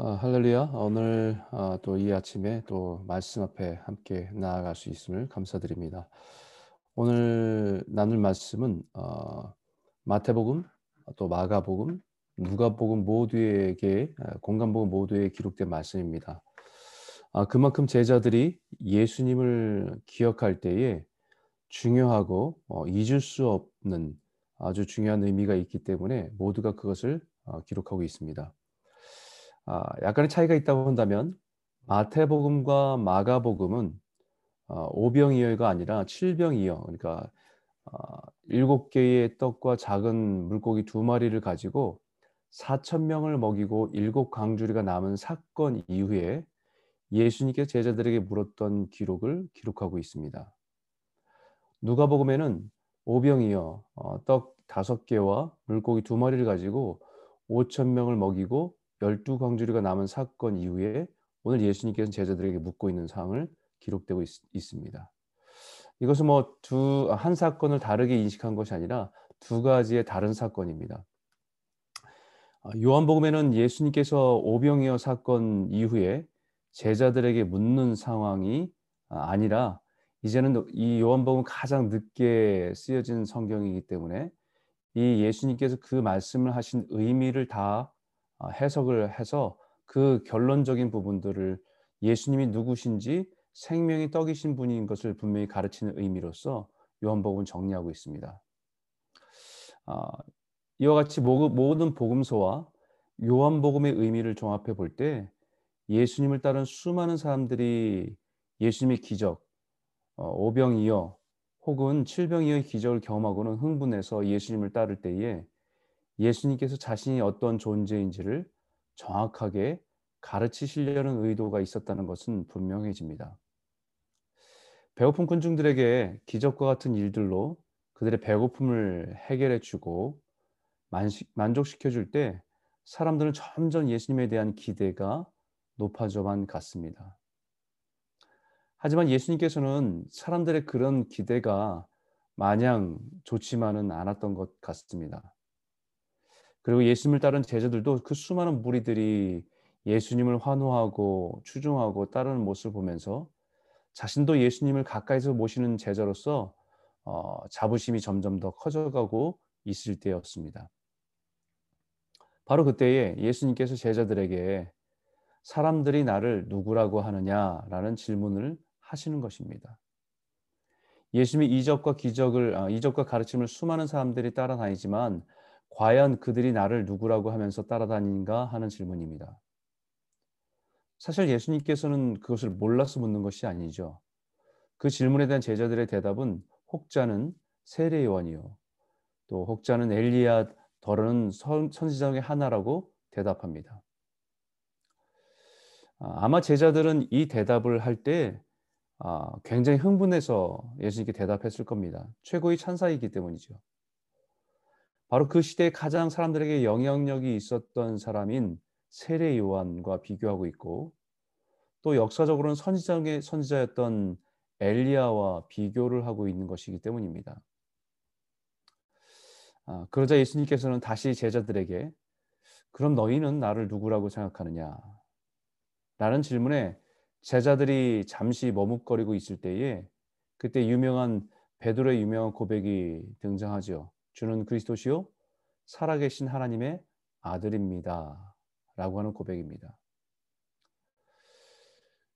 아, 할렐루야. 오늘 아, 또이 아침에 또 말씀 앞에 함께 나아갈 수 있음을 감사드립니다. 오늘 나눌 말씀은 어, 마태복음, 또 마가복음, 누가복음 모두에게 아, 공간복음 모두에 기록된 말씀입니다. 아, 그만큼 제자들이 예수님을 기억할 때에 중요하고 어, 잊을 수 없는 아주 중요한 의미가 있기 때문에 모두가 그것을 어, 기록하고 있습니다. 아, 약간의 차이가 있다고 한다면 마태복음과 마가복음은 어, 오병이어가 아니라 칠병이어 그러니까 어, 일곱 개의 떡과 작은 물고기 두 마리를 가지고 사천 명을 먹이고 일곱 강주리가 남은 사건 이후에 예수님께 제자들에게 물었던 기록을 기록하고 있습니다. 누가복음에는 오병이어 어, 떡 다섯 개와 물고기 두 마리를 가지고 오천 명을 먹이고 열두 광주리가 남은 사건 이후에 오늘 예수님께서 제자들에게 묻고 있는 사항을 기록되고 있, 습니다 이것은 뭐 두 한 사건을 다르게 인식한 것이 아니라 두 가지의 다른 사건입니다. 아, 요한복음에는 예수님께서 오병이어 사건 이후에 제자들에게 묻는 상황이 아, 아니라 이제는 이 요한복음 가장 늦게 쓰여진 성경이기 때문에 이 예수님께서 그 말씀을 하신 의미를 다 어, 해석을 해서 그 결론적인 부분들을 예수님이 누구신지 생명이 떡이신 분인 것을 분명히 가르치는 의미로서 요한복음은 정리하고 있습니다. 아, 이와 같이 모든 복음서와 요한복음의 의미를 종합해 볼 때 예수님을 따른 수많은 사람들이 예수님의 기적, 어, 오병이어 혹은 칠병이어의 기적을 경험하고는 흥분해서 예수님을 따를 때에 예수님께서 자신이 어떤 존재인지를 정확하게 가르치시려는 의도가 있었다는 것은 분명해집니다. 배고픈 군중들에게 기적과 같은 일들로 그들의 배고픔을 해결해 주고 만족시켜 줄 때 사람들은 점점 예수님에 대한 기대가 높아져만 갔습니다. 하지만 예수님께서는 사람들의 그런 기대가 마냥 좋지만은 않았던 것 같습니다. 그리고 예수님을 따른 제자들도 그 수많은 무리들이 예수님을 환호하고 추종하고 따르는 모습을 보면서 자신도 예수님을 가까이서 모시는 제자로서 어, 자부심이 점점 더 커져가고 있을 때였습니다. 바로 그때에 예수님께서 제자들에게 사람들이 나를 누구라고 하느냐라는 질문을 하시는 것입니다. 예수님의 이적과 기적을 아, 이적과 가르침을 수많은 사람들이 따라다니지만 과연 그들이 나를 누구라고 하면서 따라다니는가 하는 질문입니다. 사실 예수님께서는 그것을 몰라서 묻는 것이 아니죠. 그 질문에 대한 제자들의 대답은 혹자는 세례 요한이요. 또 혹자는 엘리야 더러는 선지자 의 하나라고 대답합니다. 아, 아마 제자들은 이 대답을 할때 아, 굉장히 흥분해서 예수님께 대답했을 겁니다. 최고의 찬사이기 때문이죠. 바로 그 시대에 가장 사람들에게 영향력이 있었던 사람인 세례 요한과 비교하고 있고 또 역사적으로는 선지자의 선지자였던 엘리야와 비교를 하고 있는 것이기 때문입니다. 아, 그러자 예수님께서는 다시 제자들에게 그럼 너희는 나를 누구라고 생각하느냐? 라는 질문에 제자들이 잠시 머뭇거리고 있을 때에 그때 유명한 베드로의 유명한 고백이 등장하죠. 주는 그리스도시요 살아계신 하나님의 아들입니다. 라고 하는 고백입니다.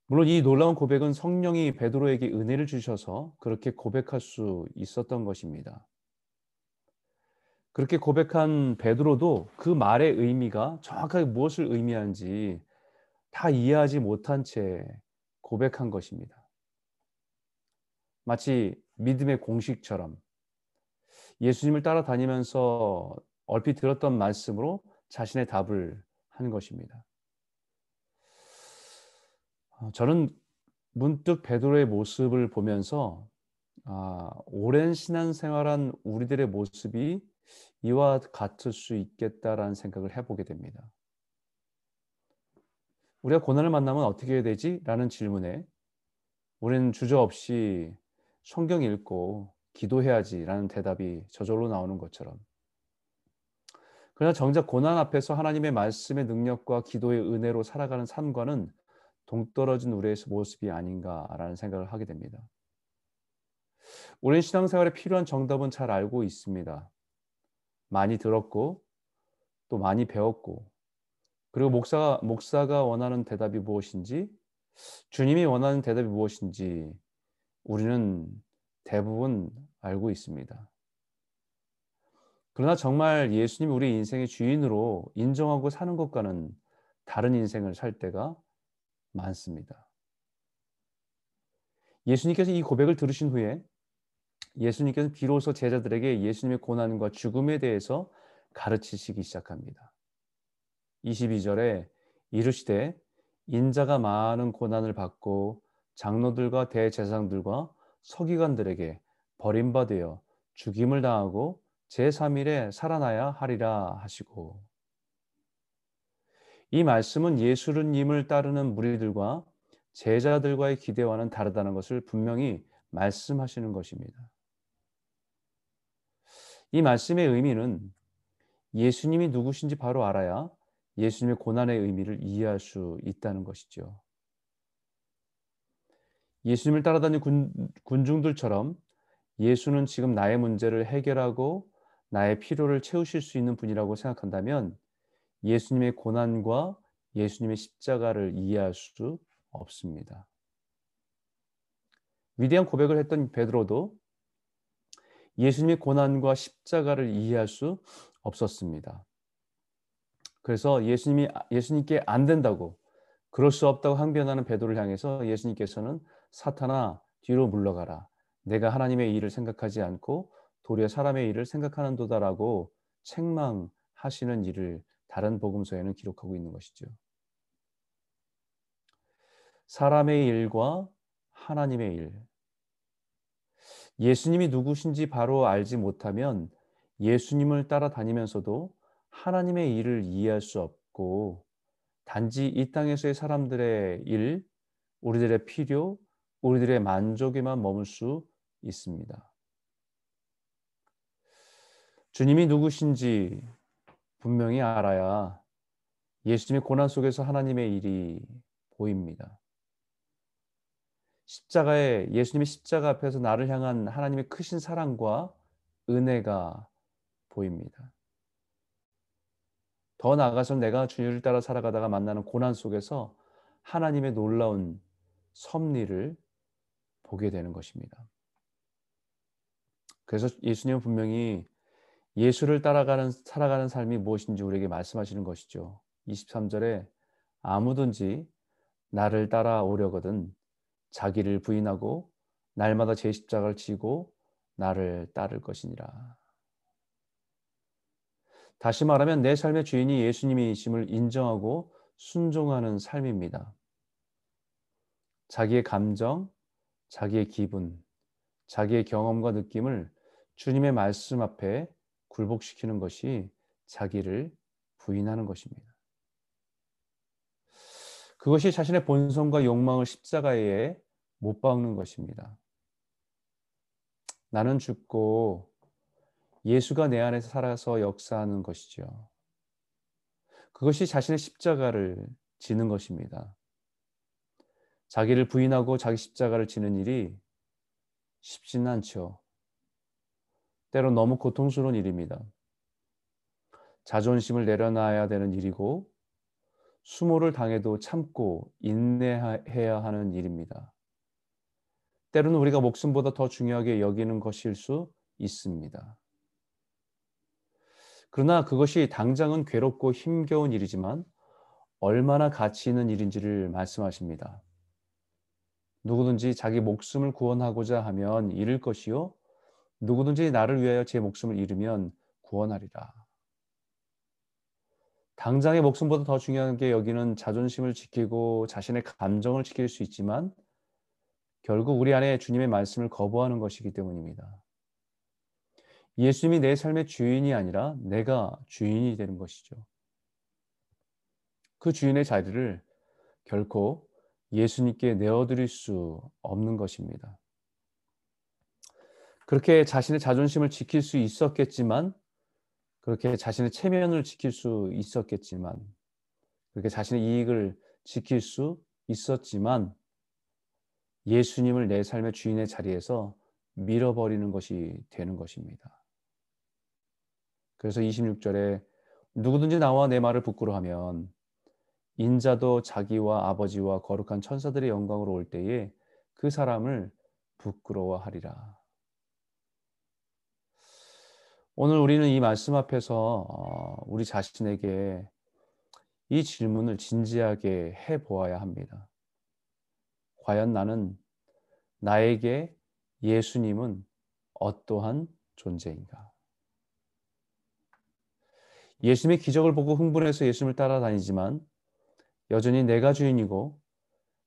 물론 이 놀라운 고백은 성령이 베드로에게 은혜를 주셔서 그렇게 고백할 수 있었던 것입니다. 그렇게 고백한 베드로도 그 말의 의미가 정확하게 무엇을 의미하는지 다 이해하지 못한 채 고백한 것입니다. 마치 믿음의 공식처럼 예수님을 따라다니면서 얼핏 들었던 말씀으로 자신의 답을 한 것입니다. 어, 저는 문득 베드로의 모습을 보면서 아, 오랜 신앙생활한 우리들의 모습이 이와 같을 수 있겠다라는 생각을 해보게 됩니다. 우리가 고난을 만나면 어떻게 해야 되지? 라는 질문에 우리는 주저없이 성경 읽고 기도해야지라는 대답이 저절로 나오는 것처럼 그러나 정작 고난 앞에서 하나님의 말씀의 능력과 기도의 은혜로 살아가는 삶과는 동떨어진 우리의 모습이 아닌가라는 생각을 하게 됩니다. 우리는 신앙생활에 필요한 정답은 잘 알고 있습니다. 많이 들었고 또 많이 배웠고 그리고 목사가 목사가 원하는 대답이 무엇인지 주님이 원하는 대답이 무엇인지 우리는 대부분 알고 있습니다. 그러나 정말 예수님이 우리 인생의 주인으로 인정하고 사는 것과는 다른 인생을 살 때가 많습니다. 예수님께서 이 고백을 들으신 후에 예수님께서 비로소 제자들에게 예수님의 고난과 죽음에 대해서 가르치시기 시작합니다. 22절에 이르시되 인자가 많은 고난을 받고 장로들과 대제사장들과 서기관들에게 버림받으여 죽임을 당하고 제3일에 살아나야 하리라 하시고 이 말씀은 예수님을 따르는 무리들과 제자들과의 기대와는 다르다는 것을 분명히 말씀하시는 것입니다. 이 말씀의 의미는 예수님이 누구신지 바로 알아야 예수님의 고난의 의미를 이해할 수 있다는 것이죠. 예수님을 따라다니는 군, 군중들처럼 예수는 지금 나의 문제를 해결하고 나의 필요를 채우실 수 있는 분이라고 생각한다면 예수님의 고난과 예수님의 십자가를 이해할 수 없습니다. 위대한 고백을 했던 베드로도 예수님의 고난과 십자가를 이해할 수 없었습니다. 그래서 예수님이 예수님께 안 된다고 그럴 수 없다고 항변하는 베드로를 향해서 예수님께서는 사탄아 뒤로 물러가라. 내가 하나님의 일을 생각하지 않고 도리어 사람의 일을 생각하는도다라고 책망하시는 일을 다른 복음서에는 기록하고 있는 것이죠. 사람의 일과 하나님의 일. 예수님이 누구신지 바로 알지 못하면 예수님을 따라다니면서도 하나님의 일을 이해할 수 없고 단지 이 땅에서의 사람들의 일, 우리들의 필요, 우리들의 만족에만 머물 수 있습니다. 주님이 누구신지 분명히 알아야 예수님의 고난 속에서 하나님의 일이 보입니다. 십자가에 예수님의 십자가 앞에서 나를 향한 하나님의 크신 사랑과 은혜가 보입니다. 더 나아가서 내가 주님을 따라 살아가다가 만나는 고난 속에서 하나님의 놀라운 섭리를 보게 되는 것입니다. 그래서 예수님은 분명히 예수를 따라가는 살아가는 삶이 무엇인지 우리에게 말씀하시는 것이죠. 23절에 아무든지 나를 따라오려거든 자기를 부인하고 날마다 제 십자가를 지고 나를 따를 것이니라. 다시 말하면 내 삶의 주인이 예수님이심을 인정하고 순종하는 삶입니다. 자기의 감정, 자기의 기분, 자기의 경험과 느낌을 주님의 말씀 앞에 굴복시키는 것이 자기를 부인하는 것입니다. 그것이 자신의 본성과 욕망을 십자가에 못 박는 것입니다. 나는 죽고 예수가 내 안에서 살아서 역사하는 것이죠. 그것이 자신의 십자가를 지는 것입니다. 자기를 부인하고 자기 십자가를 지는 일이 쉽지는 않죠. 때로 너무 고통스러운 일입니다. 자존심을 내려놔야 되는 일이고 수모를 당해도 참고 인내해야 하는 일입니다. 때로는 우리가 목숨보다 더 중요하게 여기는 것일 수 있습니다. 그러나 그것이 당장은 괴롭고 힘겨운 일이지만 얼마나 가치 있는 일인지를 말씀하십니다. 누구든지 자기 목숨을 구원하고자 하면 잃을 것이요. 누구든지 나를 위하여 제 목숨을 잃으면 구원하리라. 당장의 목숨보다 더 중요한 게 여기는 자존심을 지키고 자신의 감정을 지킬 수 있지만 결국 우리 안에 주님의 말씀을 거부하는 것이기 때문입니다. 예수님이 내 삶의 주인이 아니라 내가 주인이 되는 것이죠. 그 주인의 자리를 결코 예수님께 내어드릴 수 없는 것입니다. 그렇게 자신의 자존심을 지킬 수 있었겠지만 그렇게 자신의 체면을 지킬 수 있었겠지만 그렇게 자신의 이익을 지킬 수 있었지만 예수님을 내 삶의 주인의 자리에서 밀어버리는 것이 되는 것입니다. 그래서 26절에 누구든지 나와 내 말을 부끄러하면 인자도 자기와 아버지와 거룩한 천사들의 영광으로 올 때에 그 사람을 부끄러워하리라. 오늘 우리는 이 말씀 앞에서 어, 우리 자신에게 이 질문을 진지하게 해 보아야 합니다. 과연 나는 나에게 예수님은 어떠한 존재인가? 예수님의 기적을 보고 흥분해서 예수님을 따라다니지만 여전히 내가 주인이고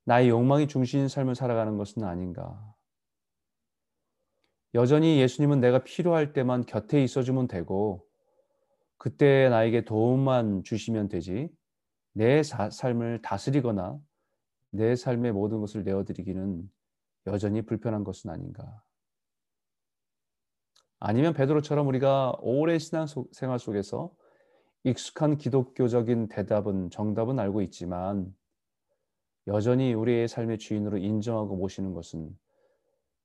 나의 욕망이 중심인 삶을 살아가는 것은 아닌가? 여전히 예수님은 내가 필요할 때만 곁에 있어주면 되고 그때 나에게 도움만 주시면 되지 내 사, 삶을 다스리거나 내 삶의 모든 것을 내어드리기는 여전히 불편한 것은 아닌가? 아니면 베드로처럼 우리가 오랜 신앙 생활 속에서 익숙한 기독교적인 대답은 정답은 알고 있지만 여전히 우리의 삶의 주인으로 인정하고 모시는 것은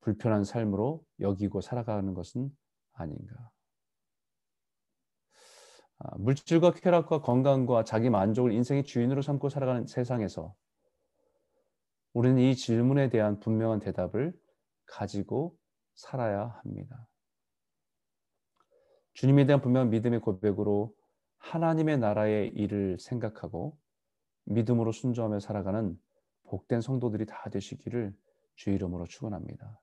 불편한 삶으로 여기고 살아가는 것은 아닌가. 아, 물질과 쾌락과 건강과 자기 만족을 인생의 주인으로 삼고 살아가는 세상에서 우리는 이 질문에 대한 분명한 대답을 가지고 살아야 합니다. 주님에 대한 분명한 믿음의 고백으로 하나님의 나라의 일을 생각하고 믿음으로 순종하며 살아가는 복된 성도들이 다 되시기를 주 이름으로 축원합니다.